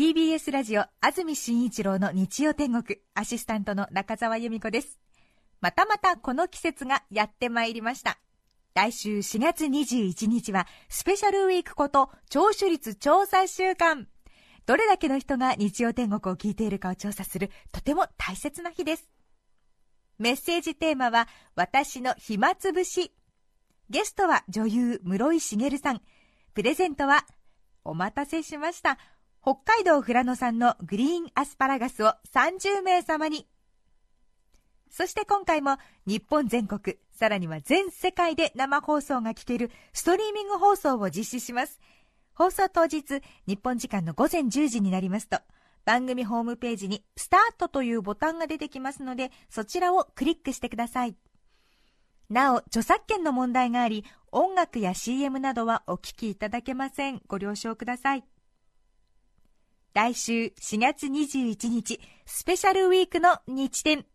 TBS ラジオ安住紳一郎の日曜天国アシスタントの中澤由美子です。またまたこの季節がやってまいりました。来週4月21日はスペシャルウィークこと聴取率調査週間。どれだけの人が日曜天国を聞いているかを調査するとても大切な日です。メッセージテーマは私の暇つぶし。ゲストは女優室井茂さん。プレゼントはお待たせしました。北海道富良野産のグリーンアスパラガスを30名様に。そして今回も日本全国さらには全世界で生放送が聞けるストリーミング放送を実施します。放送当日日本時間の午前10時になりますと番組ホームページに「スタート」というボタンが出てきますのでそちらをクリックしてください。なお著作権の問題があり音楽や CM などはお聴きいただけません。ご了承ください。来週4月21日スペシャルウィークの日展。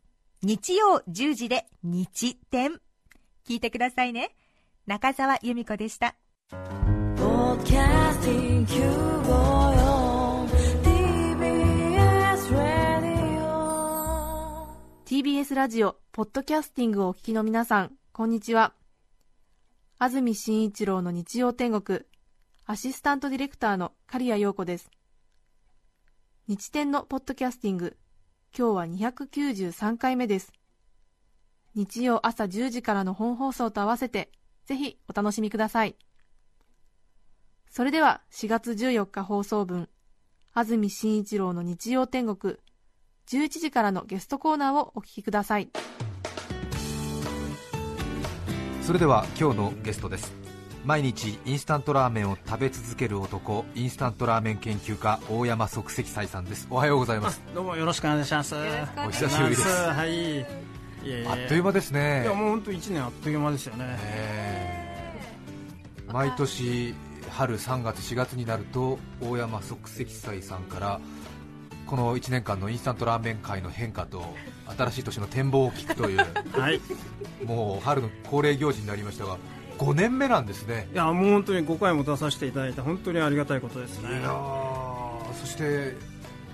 日曜10時で日展。聞いてくださいね。中澤由美子でした。TBS ラジオポッドキャスティングをお聞きの皆さんこんにちは。安住紳一郎の日曜天国アシスタントディレクターの刈谷陽子です日天のポッドキャスティング。今日は293回目です。日曜朝10時からの本放送と合わせてぜひお楽しみください。それでは4月14日放送分安住紳一郎の日曜天国11時からのゲストコーナーをお聞きください。それでは今日のゲストです。毎日インスタントラーメンを食べ続ける男インスタントラーメン研究家大山即席斎さんです。おはようございます。どうもよろしくお願いします。お久しぶりです。はい。あっという間ですね。いやもう本当1年あっという間ですよね。毎年春3月4月になると大山即席斎さんからこの1年間のインスタントラーメン界の変化と新しい年の展望を聞くという、はい、もう春の恒例行事になりましたが5年目なんですね。いやもう本当に5回も出させていただいて本当にありがたいことですね。いやそして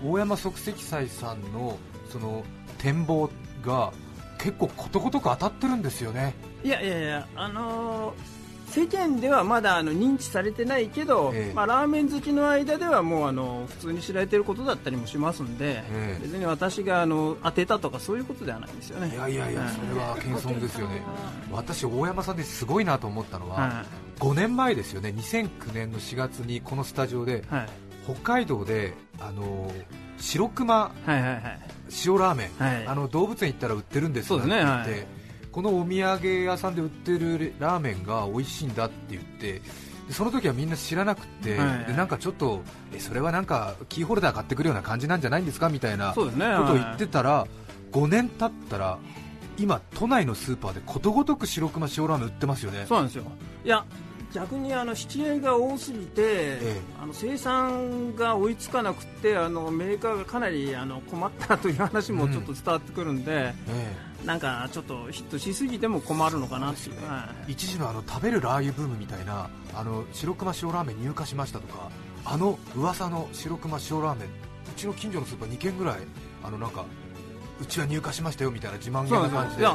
大山即席斎さんのその展望が結構ことごとく当たってるんですよね。いやいやいやあのー世間ではまだあの認知されてないけど、ええ、まあ、ラーメン好きの間ではもうあの普通に知られていることだったりもしますんで、え、別に私があの当てたとかそういうことではないんですよね。いやいやいや、それは謙遜ですよね。私、大山さんですごいなと思ったのは、はい、5年前ですよね。2009年の4月にこのスタジオで、はい、北海道であの白熊、はいはいはい、塩ラーメン、はい、あの動物園行ったら売ってるんですよって言って。このお土産屋さんで売ってるラーメンが美味しいんだって言ってその時はみんな知らなくて、はい、でなんかちょっとえそれはなんかキーホルダー買ってくるような感じなんじゃないんですかみたいなことを言ってたら、5年経ったら今、都内のスーパーでことごとく白熊塩ラーメン売ってますよね。そうなんですよ。いや逆にあの七円が多すぎて、ええ、あの生産が追いつかなくてあのメーカーがかなりあの困ったという話もちょっと伝わってくるんで、うんええ、なんかちょっとヒットしすぎても困るのかなっていう、ね。はい、一時のあの食べるラー油ブームみたいなあの白熊塩ラーメン入荷しましたとかあの噂の白熊塩ラーメンうちの近所のスーパー2軒ぐらいあのなんかうちは入荷しましたよみたいな自慢げな感じで。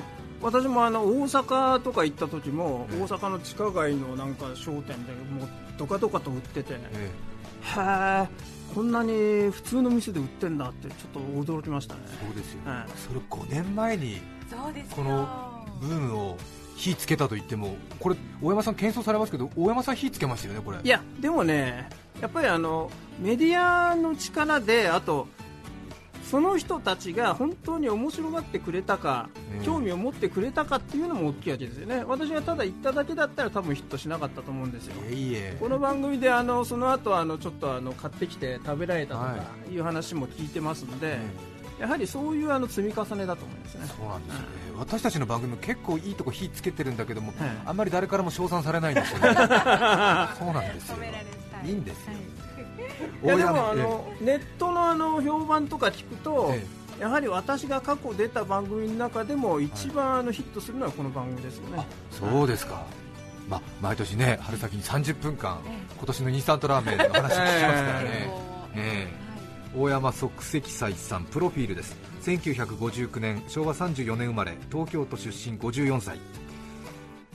私もあの大阪とか行った時も、大阪の地下街のなんか商店でもうどかどかと売ってて、へえこんなに普通の店で売ってんだってちょっと驚きましたね。そうですよ、ね、それ5年前にこのブームを火つけたと言ってもこれ大山さん謙遜されますけど大山さん火つけましたよねこれ。いやでもねやっぱりあのメディアの力であとその人たちが本当に面白がってくれたか、うん、興味を持ってくれたかっていうのも大きいわけですよね、私がただ言っただけだったら多分ヒットしなかったと思うんですよ、いえこの番組であのその後あのちょっとあの買ってきて食べられたとかい。う話も聞いてますので。はいやはりそういうあの積み重ねだと思いますね。そうなんですよね。うん、私たちの番組も結構いいとこ火つけてるんだけども、あんまり誰からも称賛されないんですよね。そうなんですよ。いいんですよ。いやでもあのネットのあの評判とか聞くと、やはり私が過去出た番組の中でも一番あのヒットするのはこの番組ですよね。そうですか。まあ、毎年ね春先に30分間、今年のインスタントラーメンの話をしますからね。えー大山即席斎さんプロフィールです。1959年昭和34年生まれ東京都出身54歳。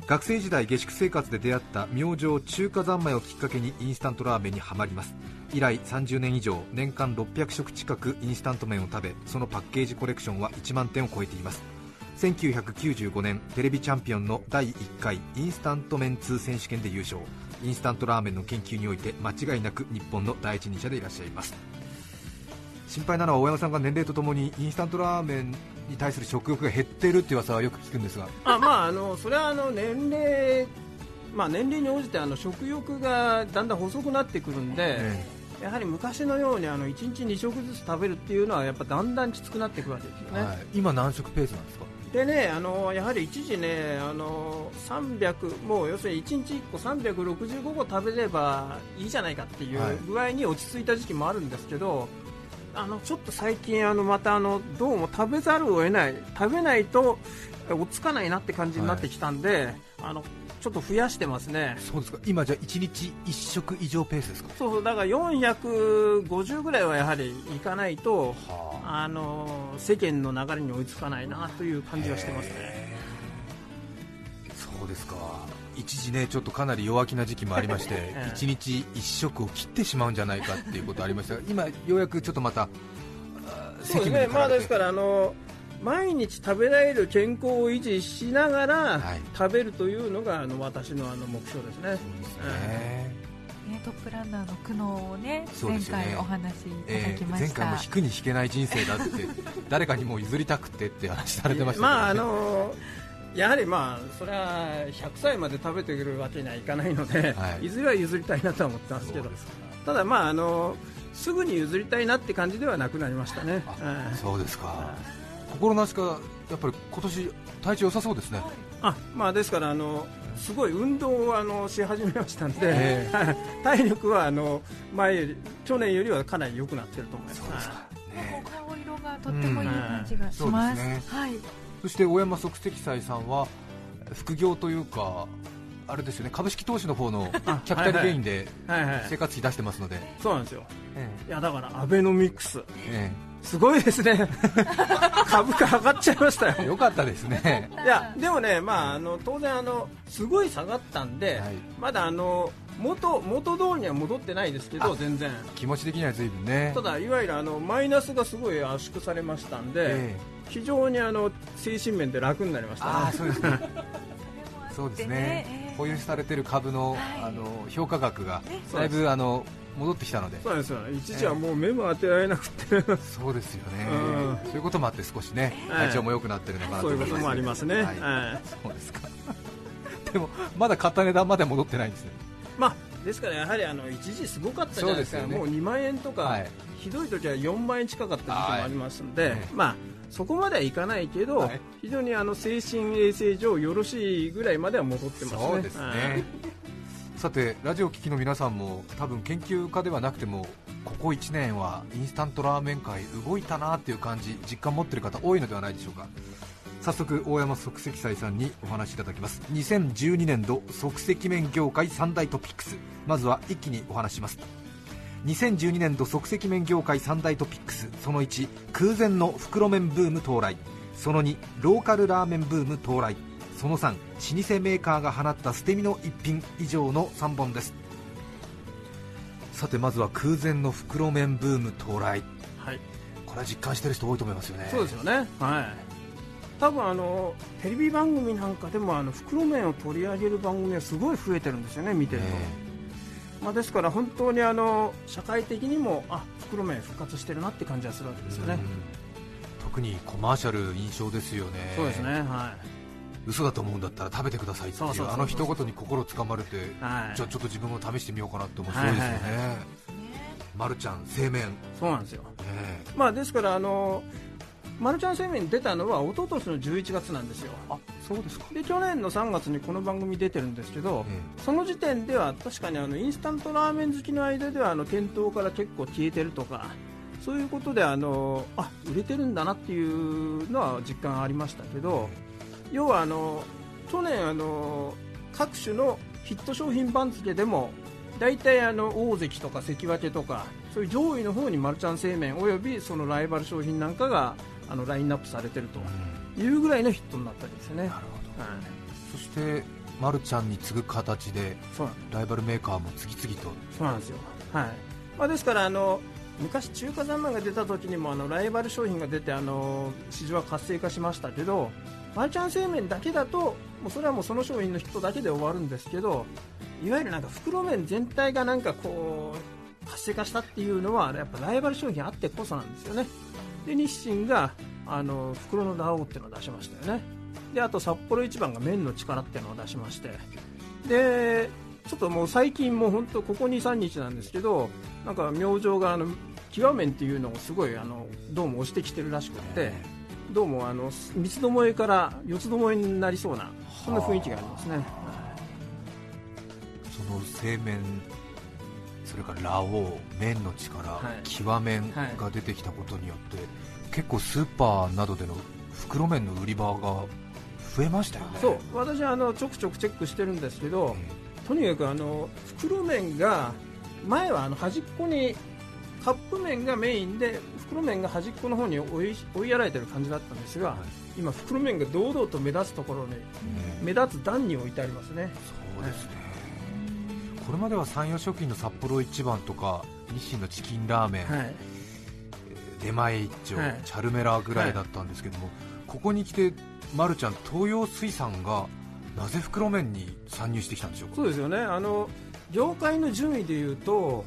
学生時代下宿生活で出会った明星中華三昧をきっかけにインスタントラーメンにはまります。以来30年以上年間600食近くインスタント麺を食べそのパッケージコレクションは1万点を超えています。1995年テレビチャンピオンの第1回インスタント麺通選手権で優勝。インスタントラーメンの研究において間違いなく日本の第一人者でいらっしゃいます。心配なのは大山さんが年齢とともにインスタントラーメンに対する食欲が減ってるって噂はよく聞くんですが。あまああのそれはあの年齢まあ年齢に応じてあの食欲がだんだん細くなってくるんで、ええ、やはり昔のようにあの1日2食ずつ食べるっていうのはやっぱだんだんきつくなっていくわけですよね、はい、今何食ペースなんですか？でね、あのやはり一時ね、あの300もう要するに1日1個365個食べればいいじゃないかっていう具合に落ち着いた時期もあるんですけど、あのちょっと最近あのまたあのどうも食べざるを得ない食べないと落ち着かないなって感じになってきたんで、はい、あのちょっと増やしてますね。そうですか。今じゃ1日1食以上ペースですか？そうだから450ぐらいはやはりいかないと、はあ、あの世間の流れに追いつかないなという感じはしてますね。そうですか一時ねちょっとかなり弱気な時期もありまして、え1日1食を切ってしまうんじゃないかっていうことありましたが今、ようやくちょっとまたそうですね、まあ、ですからあの毎日食べられる健康を維持しながら食べるというのがあの私のあの目標ですね。そうですね。ね、トップランナーの苦悩をね、ね。前回お話しいただきました、えー、前回も引くに引けない人生だって誰かにも譲りたくてって話されてました、ね、まああのー、やはりまあそれは100歳まで食べてくるわけにはいかないので、はい、いずれは譲りたいなとは思ってますけどただまああのー、すぐに譲りたいなって感じではなくなりましたね、そうですか、心なしかやっぱり今年体調良さそうですね。あまあ、ですからあのすごい運動をあのし始めましたんで、体力はあの前より去年よりはかなり良くなっていると思います。そうですか。ね、顔色がとってもいい感じがします。うんね、はい。そして大山即席斎さんは副業というかあれですよね株式投資の方の キャピタルゲインで生活費出してますので、そうなんですよ、ええ、いやだからアベノミクス、ええ。すごいですね。株価上がっちゃいましたよ。よかったですね。いやでもね、まあ、あの当然あのすごい下がったんで、はい、まだあの元元通りには戻ってないですけど全然。気持ち的には随分ね。ただいわゆるあのマイナスがすごい圧縮されましたんで、えー、非常にあの精神面で楽になりました、ね、あそうですね。そうですね、保有されている株の,、あの評価額がだいぶあの戻ってきたので。そうですよ。一時はもう目も当てられなくて、そうですよね、うん、そういうこともあって少しね体調も良くなってるのかなとそういうこともありますね、はい。そうですか。でもまだ買った値段まで戻ってないんですね。まあですからやはりあの一時すごかったじゃないですか、ね、もう2万円とか、はい、ひどい時は4万円近かった時期もありますので、はい、まあそこまではいかないけど、はい、非常にあの精神衛生上よろしいぐらいまでは戻ってますね。そうですね。さてラジオ聴きの皆さんも多分研究家ではなくてもここ1年はインスタントラーメン界動いたなっていう感じ実感持ってる方多いのではないでしょうか。早速大山即席斎さんにお話しいただきます。2012年度即席麺業界三大トピックス。まずは一気にお話します2012年度即席麺業界三大トピックス。その1空前の袋麺ブーム到来。その2ローカルラーメンブーム到来。その3老舗メーカーが放った捨て身の一品以上の3本です。さてまずは空前の袋麺ブーム到来、はい、これは実感してる人多いと思いますよね。そうですよね。はい。多分あのテレビ番組なんかでもあの袋麺を取り上げる番組はすごい増えてるんですよね見てると、まあ、ですから本当にあの社会的にもあ袋麺復活してるなって感じがするわけですよね。特にコマーシャル印象ですよね。そうですねはい。嘘だと思うんだったら食べてくださいっていうあの一言に心つかまれて、はい、じゃあちょっと自分も試してみようかなって面白いですよね、はいはい、まるちゃん製麺。そうなんですよ、え。ー、まあですからあのマルちゃん製麺に出たのは一昨年の11月なんですよ。あそうですか。で去年の3月にこの番組出てるんですけど、ええ、その時点では確かにあのインスタントラーメン好きの間ではあの店頭から結構消えてるとかそういうことであのあ売れてるんだなっていうのは実感ありましたけど、要はあの去年あの各種のヒット商品番付でも大体あの大関とか関脇とかそういう上位の方にマルちゃん製麺およびそのライバル商品なんかがあのラインナップされてるというぐらいのヒットになったりですね、なるほど、はい、そしてマルちゃんに次ぐ形でライバルメーカーも次々と。そうなんですよ、はい。まあ、ですからあの昔、中華三昧が出た時にもあのライバル商品が出てあの市場は活性化しましたけどマルちゃん製麺だけだともうそれはもうその商品のヒットだけで終わるんですけどいわゆるなんか袋麺全体がなんかこう活性化したっていうのはやっぱライバル商品あってこそなんですよねで日清があの袋のラオウっていうのを出しましたよね。であと札幌一番が麺の力っていうのを出しまして。でちょっともう最近もう本当ここ23日なんですけどなんか明星があの極麺っていうのをすごいあのどうも押してきてるらしくてどうもあの三つどもえから四つどもえになりそうなそんな雰囲気がありますね。その製麺それからラオウ麺の力、はい、極麺が出てきたことによって、はい、結構スーパーなどでの袋麺の売り場が増えましたよね。そう。私はあのちょくちょくチェックしてるんですけど、えー、とにかくあの袋麺が前はあの端っこにカップ麺がメインで袋麺が端っこの方に追い追いやられてる感じだったんですが、はい、今袋麺が堂々と目立つところに、目立つ段に置いてありますね。そうですね、これまでは山陽食品の札幌一番とか日清のチキンラーメン、はい、出前一丁、はい、チャルメラぐらいだったんですけども、ここに来て、まるちゃん、東洋水産がなぜ袋麺に参入してきたんでしょうか？そうですよね。あの業界の順位でいうと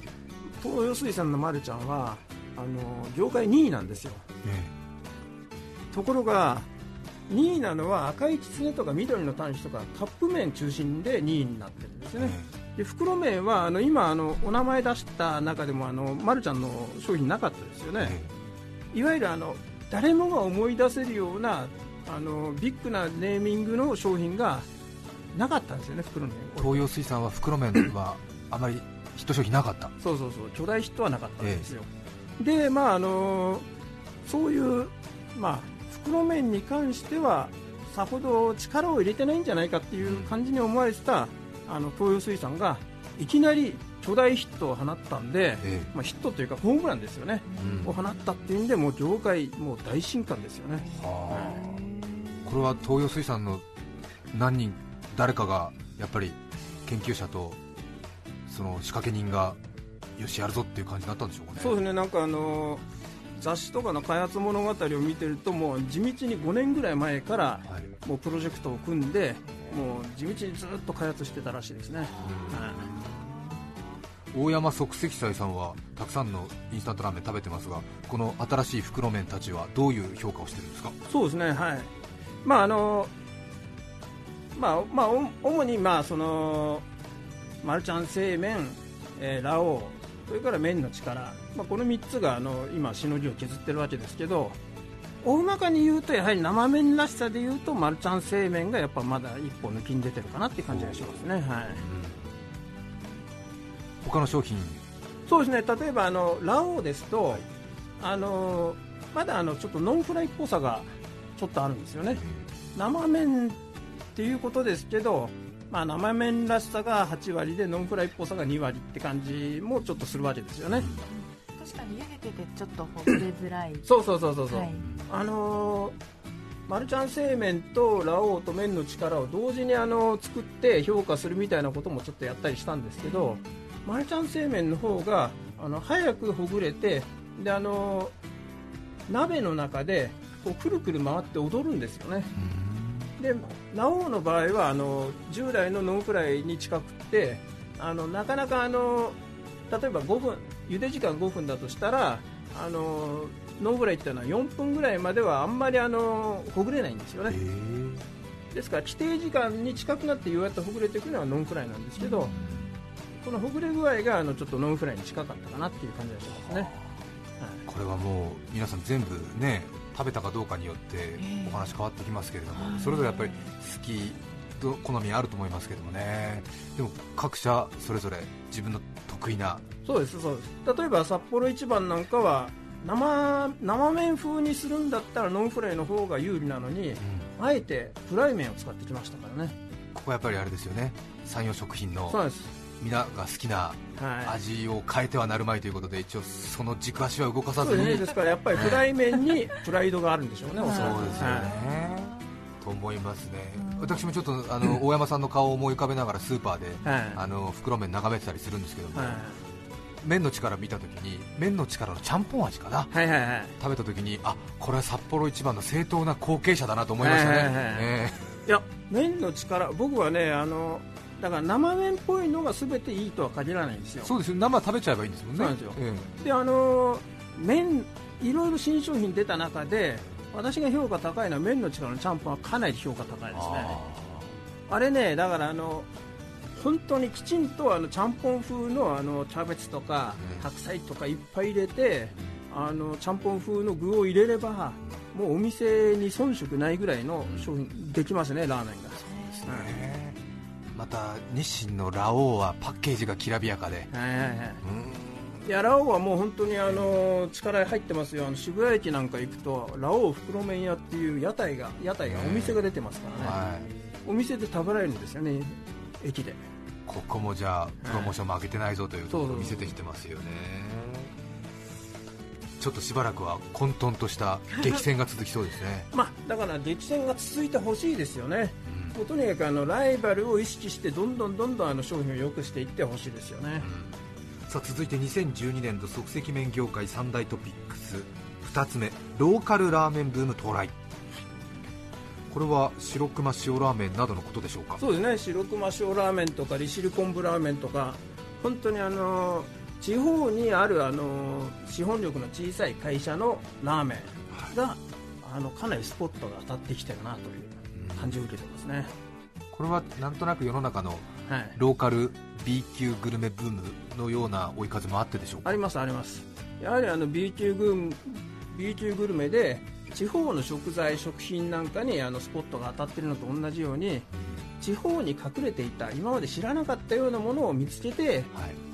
東洋水産のまるちゃんはあの業界2位なんですよ、ところが2位なのは赤いきつねとか緑の端子とかカップ麺中心で2位になってるんですね、で袋麺はあの今あのお名前出した中でもあの、ま、るちゃんの商品なかったですよね、いわゆるあの誰もが思い出せるようなあのビッグなネーミングの商品がなかったんですよね、袋麺。東洋水産は袋麺は あまりヒット商品なかった。そうそうそう。巨大ヒットはなかったんですよ、ええ、でまああのそういうまあ袋麺に関してはさほど力を入れてないんじゃないかっていう感じに思われてたあの東洋水産がいきなり巨大ヒットを放ったんで、ええ、まあ、ヒットというかホームランですよね、うん、を放ったっていうんでもう業界もう大震撼ですよね、はあ、これは東洋水産の何人誰かがやっぱり研究者とその仕掛け人がよしやるぞっていう感じになったんでしょうかね。そうですね。なんかあのー雑誌とかの開発物語を見てるともう地道に5年ぐらい前からもうプロジェクトを組んでもう地道にずっと開発してたらしいですね、大山即席斎さんはたくさんのインスタントラーメン食べてますがこの新しい袋麺たちはどういう評価をしてるんですか？そうですねはい。まああのまあまあ主にまあそのマルちゃん製麺、えー、ラオウそれから麺の力。まあ、この3つがあの今しのぎを削ってるわけですけど大まかに言うとやはり生麺らしさで言うとマルちゃん製麺がやっぱまだ一歩抜きに出てるかなっていう感じがしますね、はい、うん、他の商品？そうですね。例えばあのラオウですと、はい、あのまだあのちょっとノンフライっぽさがちょっとあるんですよね、生麺っていうことですけどまあ、生麺らしさが8割でノンフライっぽさが2割って感じもちょっとするわけですよね、確かに茹でててちょっとほぐれづらい。そうそうそうそうそう、はい、あのー、マルちゃん製麺とラオウと麺の力を同時にあの作って評価するみたいなこともちょっとやったりしたんですけど、マルちゃん正麺の方があの早くほぐれてであの鍋の中でこうくるくる回って踊るんですよね、でラオウの場合はあの従来のノンフライに近くてあのなかなかあの例えば5分茹で時間5分だとしたらあのノンフライっていうのは4分ぐらいまではあんまりあのほぐれないんですよね。ですから規定時間に近くなってようやっとほぐれていくのはノンフライなんですけど、このほぐれ具合があのちょっとノンフライに近かったかなっていう感じがしますね、はい、これはもう皆さん全部ね食べたかどうかによってお話変わってきますけれども、それぞれやっぱり好きと好みあると思いますけどもね。でも各社それぞれ自分の得意なそうですそうです。例えばサッポロ一番なんかは生生麺風にするんだったらノンフライの方が有利なのに、うん、あえてフライ麺を使ってきましたからね。ここはやっぱりあれですよね。山陽食品の皆が好きな味を変えてはなるまいということで、一応その軸足は動かさずに、ね、ですからやっぱりフライ麺にプライドがあるんでしょうね、そうですよね、と思いますね、私もちょっとあの 大山さんの顔を思い浮かべながらスーパーで、あの袋麺眺めてたりするんですけども、麺の力見たときに麺の力のちゃんぽん味かな、はいはいはい、食べたときにあこれは札幌一番の正当な後継者だなと思いましたね、はいはいはいえー、いや麺の力僕はねあのだから生麺っぽいのが全ていいとは限らないんですよ。そうです生食べちゃえばいいんですもんね。であの麺いろいろ新商品出た中で私が評価高いのは麺の力のちゃんぽんはかなり評価高いですね。あれねだからあの本当にきちんとあのちゃんぽん風のあのキャベツとか白菜とかいっぱい入れてあのちゃんぽん風の具を入れればもうお店に遜色ないぐらいの商品できますね、ラーメンが。そうですね、また日清のラオウはパッケージがきらびやかで、はいはいはい。いやラオウはもう本当にあの力入ってますよ、あの渋谷駅なんか行くとラオウ袋麺屋っていう屋台が屋台がお店が出てますからね、はい、お店で食べられるんですよね、駅で。ここもじゃあプロモーション負けてないぞというところを見せてきてますよね、ちょっとしばらくは混沌とした 激戦が続きそうですね。まあだから激戦が続いてほしいですよね、うん、とにかくあのライバルを意識してどんどんどんどんあの商品を良くしていってほしいですよね、うん、さあ続いて2012年度即席麺業界三大トピックス。2つ目ローカルラーメンブーム到来。これは白熊塩ラーメンなどのことでしょうか？そうですね。白熊塩ラーメンとか利尻昆布ラーメンとか本当にあの地方にあるあの資本力の小さい会社のラーメンが、はい、あのかなりスポットが当たってきてるなという感じを受けてますね、これはなんとなく世の中のローカル B 級グルメブームのような追い風もあってでしょうか？ありますあります。やはりあの B 級グ B 級グルメで地方の食材、食品なんかにあのスポットが当たっているのと同じように地方に隠れていた今まで知らなかったようなものを見つけて、はい、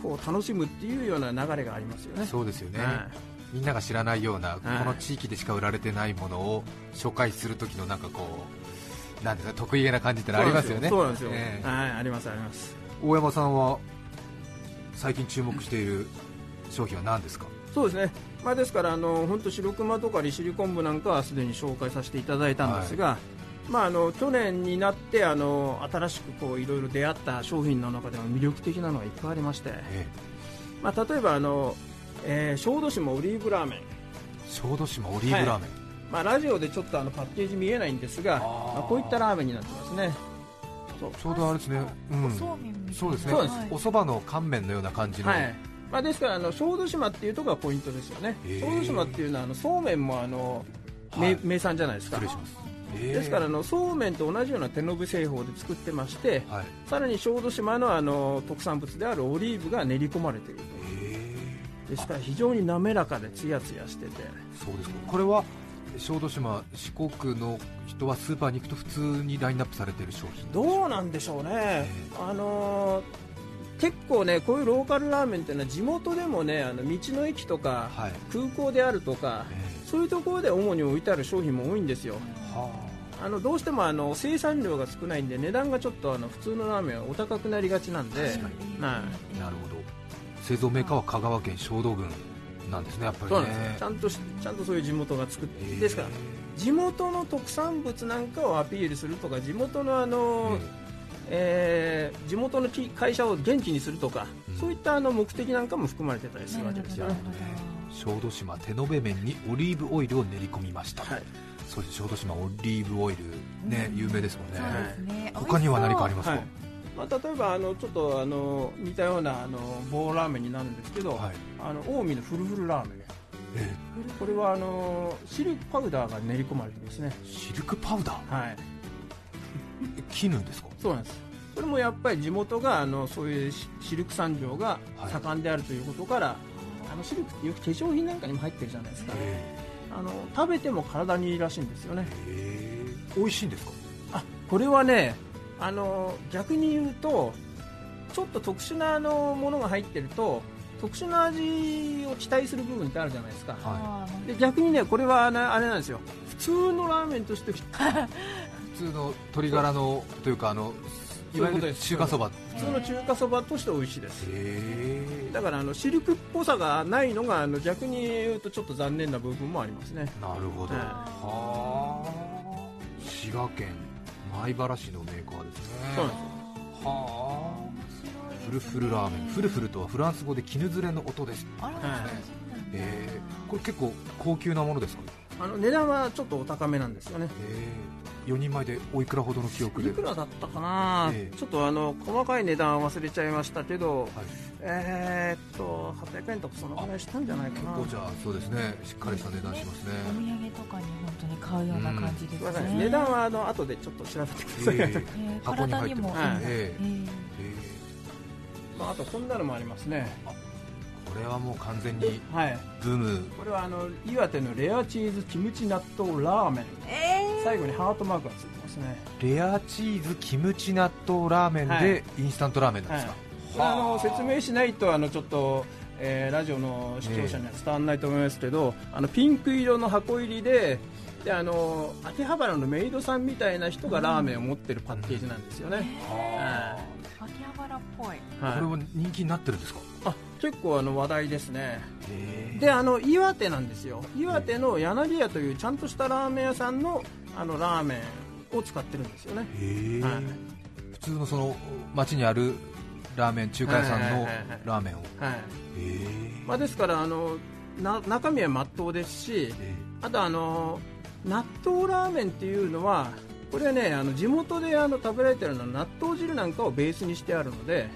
こう楽しむっていうような流れがありますよね。そうですよね、はい、みんなが知らないような、この地域でしか売られてないものを紹介する時のなんかこうなんですか得意げな感じってありますよね。そうなんですよ。えー、はい、ありますあります。大山さんは最近注目している商品は何ですか？そうですね。まあ、ですからあの本当白熊とか利尻昆布なんかはすでに紹介させていただいたんですが、はい、まあ、あの去年になってあの新しくこういろいろ出会った商品の中でも魅力的なのがいっぱいありまして、ええ、まあ、例えばあの、えー、小豆島オリーブラーメン小豆島オリーブラーメン、はい、まあ、ラジオでちょっとあのパッケージ見えないんですがまあ、こういったラーメンになってますね。ちょうどあれですね、うん、そうですね、お蕎麦の乾麺のような感じの、はい。まあ、ですからあの小豆島っていうところがポイントですよね、小豆島っていうのはあのそうめんもあの、はい、名産じゃないですか。ですからあのそうめんと同じような手延べ製法で作ってまして、はい、さらに小豆島のあの特産物であるオリーブが練り込まれている。ですから非常に滑らかでつやつやしてて。そうですか。これは小豆島四国の人はスーパーに行くと普通にラインナップされている商品どうなんでしょうね、あのー結構ねこういうローカルラーメンっていうのは地元でもねあの道の駅とか、はい、空港であるとか、えー、そういうところで主に置いてある商品も多いんですよ。はあ、あのどうしてもあの生産量が少ないんで値段がちょっとあの普通のラーメンはお高くなりがちなんで、はい、なるほど。製造メーカーは香川県小道郡なんですねやっぱり、ね、ちゃんとちゃんとそういう地元が作って、えー、ですから地元の特産物なんかをアピールするとか地元のあの、えーえー、地元の会社を元気にするとか、うん、そういったあの目的なんかも含まれてたりするわけですよ、ね、小豆島手延べ麺にオリーブオイルを練り込みました、はい、そして小豆島オリーブオイルね、うん、有名ですもんね、ね、他には何かありますか、はいまあ、例えばあのちょっとあの似たようなあの棒ラーメンになるんですけど、はい、あの近江のフルフルラーメン。えこれはあのシルクパウダーが練り込まれてますね。シルクパウダー？はい。絹ですか？そうなんです。それもやっぱり地元があのそういうシルク産業が盛んであるということから、はい、あのシルクってよく化粧品なんかにも入ってるじゃないですか。あの食べても体にいいらしいんですよね。美味しいんですか？あこれはねあの逆に言うとちょっと特殊なあのものが入ってると特殊な味を期待する部分ってあるじゃないですか、はい、で逆にねこれはあれなんですよ。普通のラーメンとして 通の鶏ガラのというかあのいわゆる中華そば。普通の中華そばとして美味しいです。だからあのシルクっぽさがないのがあの逆に言うとちょっと残念な部分もありますね。なるほど、はあ。滋賀県米原市のメーカーですね。そうですはあフルフルラーメン。フルフルとはフランス語で絹ずれの音です。あら、ね。えー、これ結構高級なものですかあの値段はちょっとお高めなんですよね、えー、4人前でおいくらほどの記憶で？いくらだったかな、えー、ちょっとあの細かい値段忘れちゃいましたけど、はい、えー、っと800円とかそのぐらいしたんじゃないかな。結構じゃあそうですね。しっかりした値段しますね。お土産とかに本当に買うような感じですね、うん、値段はあの後でちょっと調べてください、えー、箱に入ってます、はい、えー、えーまあ、あとこんなのもありますねこれはもう完全にブーム、はい、これはあの岩手のレアチーズキムチ納豆ラーメン、えー、最後にハートマークがついてますね。レアチーズキムチ納豆ラーメンでインスタントラーメンなんですか、はい、あの説明しないとあのちょっとえー、ラジオの視聴者には伝わらないと思いますけど、えー、あのピンク色の箱入りでであの秋葉原のメイドさんみたいな人がラーメンを持ってるパッケージなんですよね、うん、秋葉原っぽい、はい、これは人気になってるんですか？あ結構あの話題ですね。であの岩手なんですよ。岩手の柳屋というちゃんとしたラーメン屋さんのあのラーメンを使ってるんですよね、はい、普通のその町にあるラーメン中華屋さんのラーメンを、はい。まあ、ですからあのな中身はまっとうですしあとあの納豆ラーメンっていうのはこれはねあの地元であの食べられてるのは納豆汁なんかをベースにしてあるので、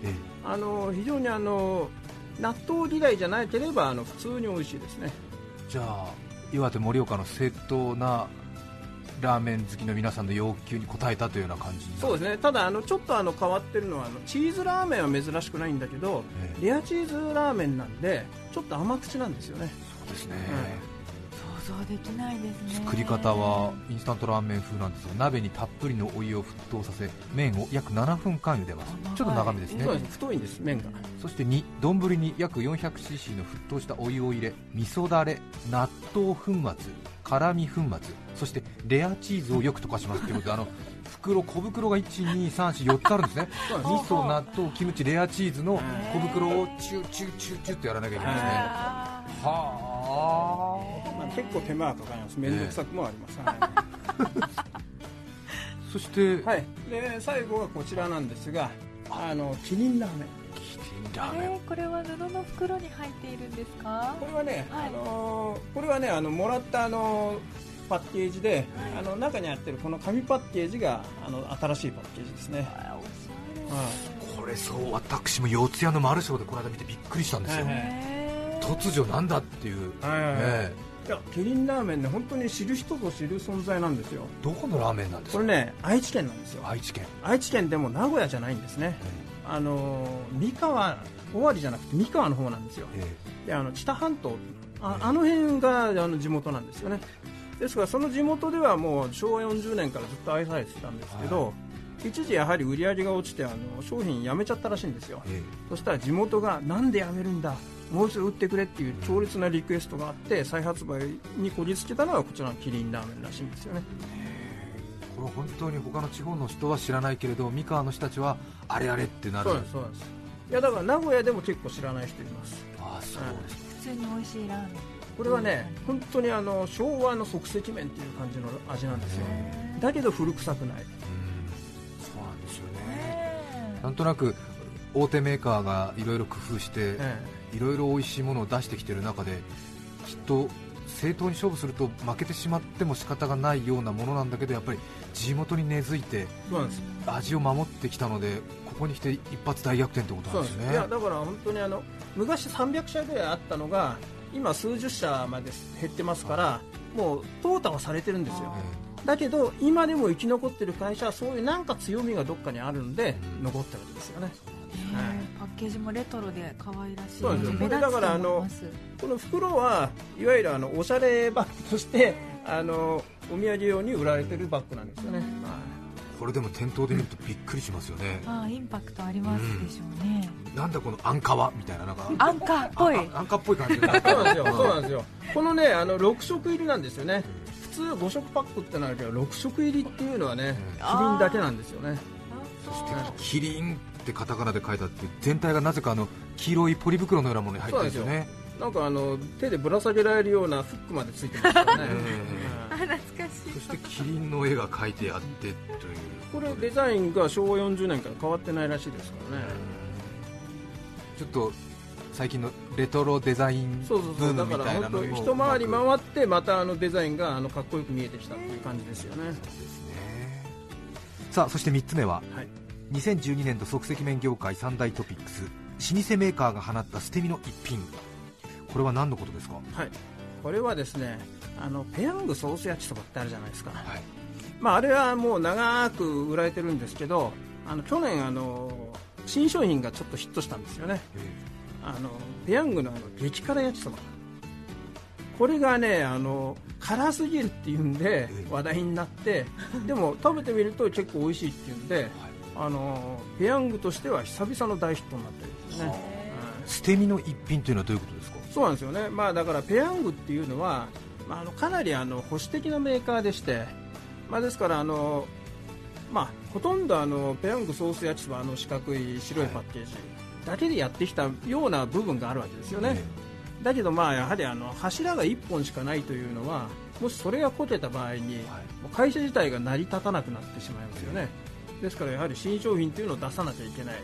あの非常にあの納豆嫌いじゃなければあの普通に美味しいですね。じゃあ岩手盛岡の正当なラーメン好きの皆さんの要求に応えたというような感じそうですね。ただあのちょっとあの変わってるのはあのチーズラーメンは珍しくないんだけど、えレアチーズラーメンなんでちょっと甘口なんですよね。そうですね、うん想できないですね。作り方はインスタントラーメン風なんですが鍋にたっぷりのお湯を沸騰させ麺を約7分間茹でます。ちょっと長めですね。太いんです。麺がそして2丼に約 400cc の沸騰したお湯を入れ味噌だれ納豆粉末辛味粉末そしてレアチーズをよく溶かしますということであの袋小袋が12344つあるんですね。味噌納豆キムチレアチーズの小袋をチューチューチューチューってやらなきゃいけないですね。はあ、結構手間がかかります。面倒くさくもあります、はい。そして、はい、で最後はこちらなんですがあ。のキリンラーメン。キリンラーメン、えー、これは布の袋に入っているんですか？これはね、はい、あのこれはねあのもらったあのパッケージで、はい、あの中にあってるこの紙パッケージがあの新しいパッケージですね、これそう私も四谷のマルショーでこの間見てびっくりしたんですよ、突如なんだっていう、はいはいねいやキリンラーメンね本当に知る人ぞ知る存在なんですよ。どこのラーメンなんですか？これね愛知県なんですよ。愛知県。愛知県でも名古屋じゃないんですね、うん、あの三河尾張じゃなくて三河の方なんですよ、えー、であの知多半島。あ,、あの辺があの地元なんですよね。ですからその地元ではもう昭和40年からずっと愛されてたんですけど、はい、一時やはり売り上げが落ちてあの商品やめちゃったらしいんですよ、えー、そしたら地元がなんでやめるんだ？もう一度売ってくれっていう強烈なリクエストがあって再発売にこぎつけたのはこちらのキリンラーメンらしいんですよね。これは本当に他の地方の人は知らないけれど三河の人たちはあれあれってなる。そうですそうです。いやだから名古屋でも結構知らない人います。ああそうです、普通に美味しいラーメン。これはね、本当にあの昭和の即席麺っていう感じの味なんですよ。だけど古臭くない、うん、そうなんですよね。なんとなく大手メーカーがいろいろ工夫して、いろいろ美味しいものを出してきている中できっと正当に勝負すると負けてしまっても仕方がないようなものなんだけどやっぱり地元に根付いて味を守ってきたのでここに来て一発大逆転ってことなんですね。いやだから本当にあの昔300社ぐらいあったのが今数十社まで減ってますからもう淘汰はされてるんですよ。だけど今でも生き残ってる会社はそういうなんか強みがどっかにあるんで残ってるんですよね、パッケージもレトロで可愛らしい。そうですよ。だからあのこの袋はいわゆるあのおしゃれバッグとしてあのお土産用に売られてるバッグなんですよね、これでも店頭で見るとびっくりしますよね。ああインパクトありますでしょうね、うん、なんだこのアンカワみたいななんか。アンカっぽい。アンカっぽい感じそうなんですよ。そうなんですよ。このねあの6色入りなんですよね、普通5色パックってなるけど6色入りっていうのはねキリンだけなんですよね。そしてキリンってカタカナで書いてあって全体がなぜかあの黄色いポリ袋のようなものに入ってるんですよね。なんかあの手でぶら下げられるようなフックまでついてますからね、あ懐かしい。そしてキリンの絵が描いてあってという。これデザインが昭和40年から変わってないらしいですからね。ちょっと最近のレトロデザインブそうそうそう。ームみだからたいなのも一回り回ってまたあのデザインがあのかっこよく見えてきたっていう感じですよね。ですね。さあそして3つ目ははい2012年度即席麺業界三大トピックス老舗メーカーが放った捨て身の一品。これは何のことですか？はい。これはですねあのペヤングソース焼きそばってあるじゃないですか、はい。まあ、あれはもう長く売られてるんですけどあの去年あの新商品がちょっとヒットしたんですよね。あのペヤングのあの激辛焼きそば。これがねあの辛すぎるっていうんでえ話題になってでも食べてみると結構美味しいっていうんであのペヤングとしては久々の大ヒットになってるんですね、捨て身の一品というのはどういうことですか？うんそうなんですよね、まあ、だからペヤングっていうのは、まあ、あのかなりあの保守的なメーカーでして、まあ、ですからあの、まあ、ほとんどあのペヤングソース焼きそばあの四角い白いパッケージだけでやってきたような部分があるわけですよね、だけどまあやはりあの柱が1本しかないというのはもしそれがこけた場合に、会社自体が成り立たなくなってしまいますよねですからやはり新商品というのを出さなきゃいけない、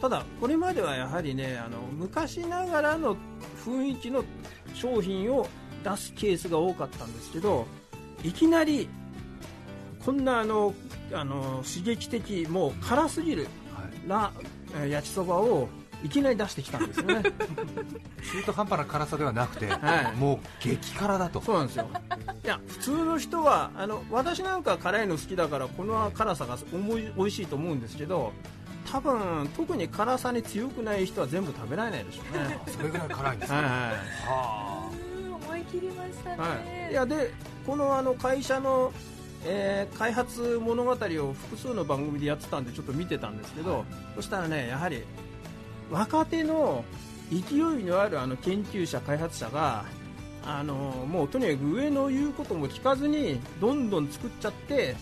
ただこれまではやはりねあの昔ながらの雰囲気の商品を出すケースが多かったんですけどいきなりこんなあのあの刺激的もう辛すぎるはい。焼きそばをいきなり出してきたんですよね。中途半端な辛さではなくて、はい。もう激辛だと。そうなんですよ。いや普通の人はあの私なんか辛いの好きだからこの辛さが思い美味しいと思うんですけど多分特に辛さに強くない人は全部食べられないでしょうね。それぐらい辛いんですか、はいはうん思い。切りましたね、はい、いやでこのあの会社の、えー開発物語を複数の番組でやってたんでちょっと見てたんですけど、そしたらねやはり若手の勢いのあるあの研究者開発者があのもうとにかく上の言うことも聞かずにどんどん作っちゃって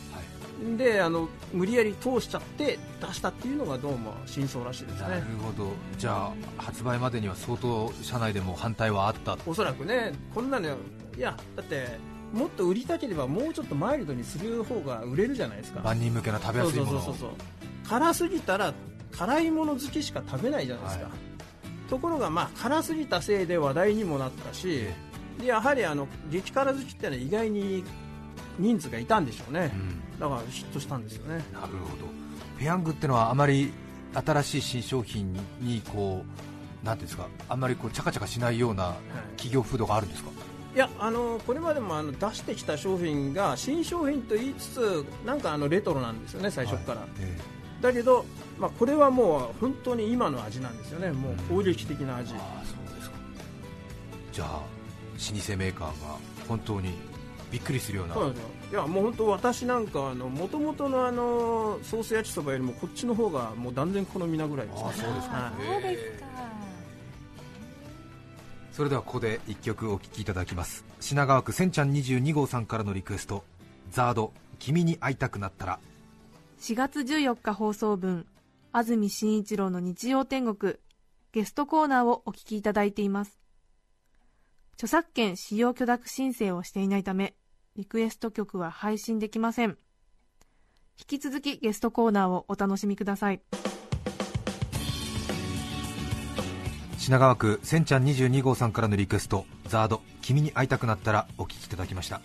であの無理やり通しちゃって出したっていうのがどうも真相らしいですなるねほど。じゃあ発売までには相当社内でも反対はあった。おそらくねこんなのいやだってもっと売りたければもうちょっとマイルドにする方が売れるじゃないですか。万人向けな食べやすいもの辛すぎたら辛いもの好きしか食べないじゃないですか、はところがまあ辛すぎたせいで話題にもなったしでやはりあの激辛好きってのは意外に人数がいたんでしょうね。うん。だからヒットしたんですよね。なるほど。ペヤングってのはあまり新しい新商品にこうなんていうんですかあんまりこうチャカチャカしないような企業風土があるんですか？いやあのこれまでもあの出してきた商品が新商品と言いつつなんかあのレトロなんですよね最初から、え。だけど、まあ、これはもう本当に今の味なんですよね。もう攻撃的な味、えああそうですか。じゃあ老舗メーカーが本当にびっくりするような。そうですよ。いやもう本当私なんかもともとのあのソース焼きそばよりもこっちの方がもう断然好みなぐらいですね。あそうですか。はい。そうですか。それではここで1曲お聴きいただきます。品川区せんちゃん22号さんからのリクエスト。ザード君に会いたくなったら。4月14日放送分安住紳一郎の日曜天国ゲストコーナーをお聞きいただいています。著作権使用許諾申請をしていないためリクエスト曲は配信できません。引き続きゲストコーナーをお楽しみください。品川区せんちゃん22号さんからのリクエストザード君に会いたくなったらお聴きいただきました。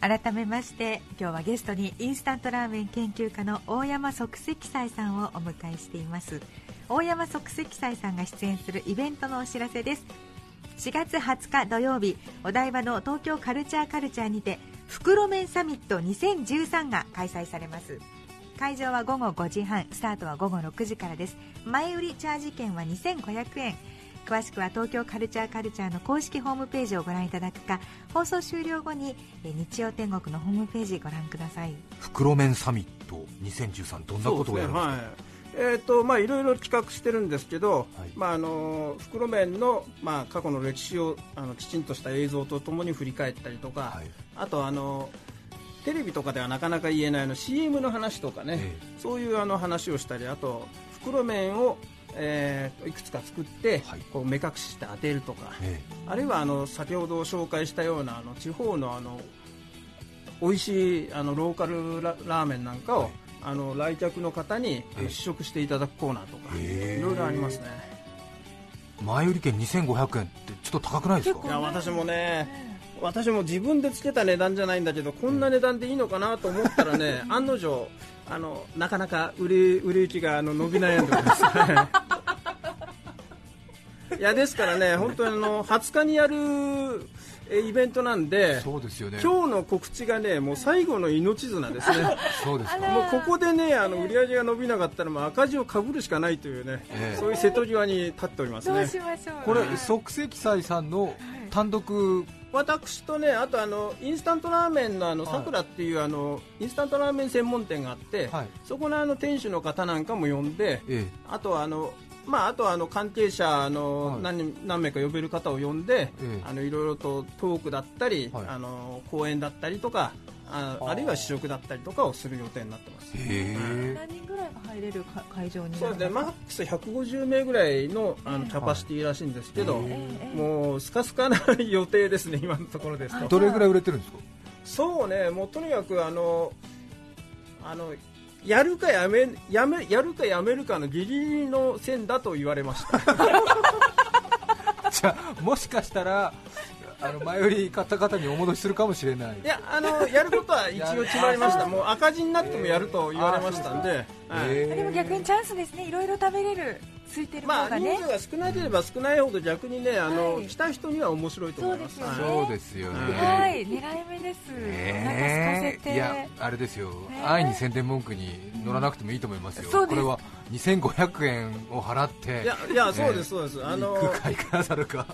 改めまして今日はゲストにインスタントラーメン研究家の大山即席斎さんをお迎えしています。大山即席斎さんが出演するイベントのお知らせです。4月20日土曜日お台場の東京カルチャーカルチャーにて袋麺サミット2013が開催されます。会場は午後5時半スタートは午後6時からです。前売りチャージ券は2500円。詳しくは東京カルチャーカルチャーの公式ホームページをご覧いただくか放送終了後にえー日曜天国のホームページご覧ください。袋麺サミット2013どんなことをやるんですか？そうですねはい。えーとまあ、いろいろ企画してるんですけど、はい。まあ、あの袋麺の、まあ、過去の歴史をあのきちんとした映像とともに振り返ったりとか、はい。あとあのテレビとかではなかなか言えないの CM の話とかね、ええ、そういうあの話をしたりあと袋麺をえー、いくつか作って、はい、こう目隠しして当てるとか、ええ、あるいはあの先ほど紹介したようなあの地方のあの美味しいあのローカルラーメンなんかを、はい、あの来客の方に試食していただくコーナーとか、いろいろありますね。前売り券2500円ってちょっと高くないですか？いや私もね私も自分でつけた値段じゃないんだけどこんな値段でいいのかなと思ったらね案の定あのなかなか売れ売れ行きがあの伸び悩んでおります。い。やですからね本当にあの20日にやるイベントなんでそうですよね。今日の告知がねもう最後の命綱ですね。そうですもうここでねあの売り上げが伸びなかったらもう赤字をかぶるしかないというね、えー、そういう瀬戸際に立っておりますね。これ即席斎さんの単独私とねあとあのインスタントラーメンのあのさくらっていう、あのインスタントラーメン専門店があって、はい、そこのあの店主の方なんかも呼んで、ええ、あとあのまあ、あとはあの関係者の何,、はい、何名か呼べる方を呼んで、ええ、あのいろいろとトークだったり、はい、あの講演だったりとかああるいは試食だったりとかをする予定になってます。何人ぐらいが入れる会場にそうですね。マックス150名ぐらいのあのキャパシティらしいんですけど、もうスカスカな予定ですね 今のところですと。どれぐらい売れてるんですか？そうね。もうとにかくあのあのやるかやめやめやるかやめるかのギリギリの線だと言われました。じゃあもしかしたらあの前より買った方にお戻しするかもしれない。いやあのやることは一応決まりました。もう赤字になってもやると言われましたんで、はい、でも逆にチャンスですね。いろいろ食べれるついてるまあ、人数が少なければ少ないほど逆にね、あの来た人には面白いと思います。そうですよね。はい、狙い目です。ええいや、あれですよ。安易に宣伝文句に乗らなくてもいいと思いますよ。これは2500円を払って。いや、いや、そうです、そうです。あの。行くか行かなさるか。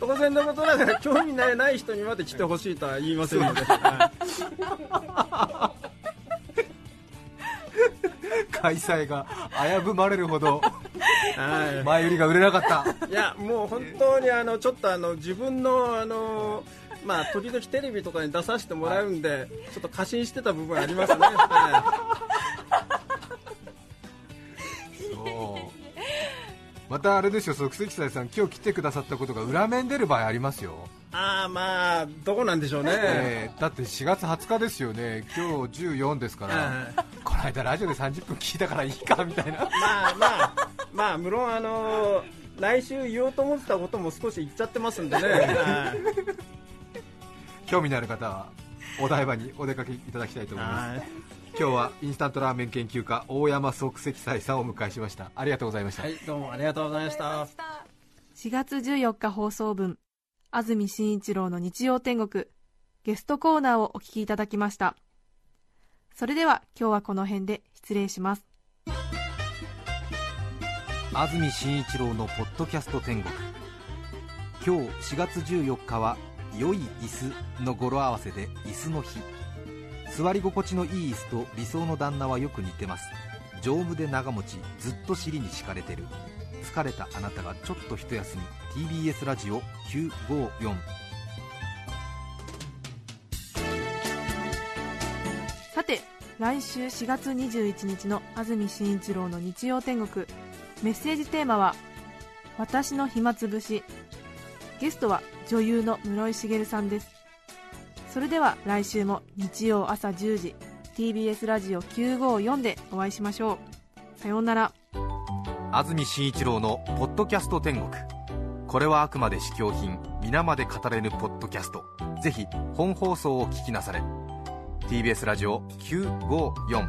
当然のことながら、興味ない人にまで来てほしいとは言いませんので。開催が危ぶまれるほど前売りが売れなかった。いやもう本当にあのちょっとあの自分のあのまあ時々テレビとかに出させてもらうんで、はい、ちょっと過信してた部分ありますね、またあれですよ、即席斎さん、今日来てくださったことが裏面出る場合ありますよ。ああまあどこなんでしょうね、えー、だって4月20日ですよね、今日14ですから、この間ラジオで30分聞いたからいいかみたいな、まあまあ、まあ無論、あのー、来週言おうと思ってたことも少し言っちゃってますんでね、興味のある方はお台場にお出かけいただきたいと思います。今日はインスタントラーメン研究家大山即席斎さんをお迎えしました。ありがとうございました。はいどうもありがとうございました。4月14日放送分安住紳一郎の日曜天国ゲストコーナーをお聞きいただきました。それでは今日はこの辺で失礼します安住紳一郎のポッドキャスト天国。今日4月14日は良い椅子の語呂合わせで椅子の日。座り心地のいい椅子と理想の旦那はよく似てます。丈夫で長持ちずっと尻に敷かれてる。疲れたあなたがちょっと一休み。TBS ラジオ954さて来週4月21日の安住紳一郎の日曜天国。メッセージテーマは「私の暇つぶし」ゲストは女優の室井茂さんです。それでは来週も日曜朝10時 TBS ラジオ954でお会いしましょう。さようなら。安住紳一郎の「ポッドキャスト天国」これはあくまで試供品皆まで語れぬポッドキャスト。ぜひ本放送を聞きなされ。TBS ラジオ954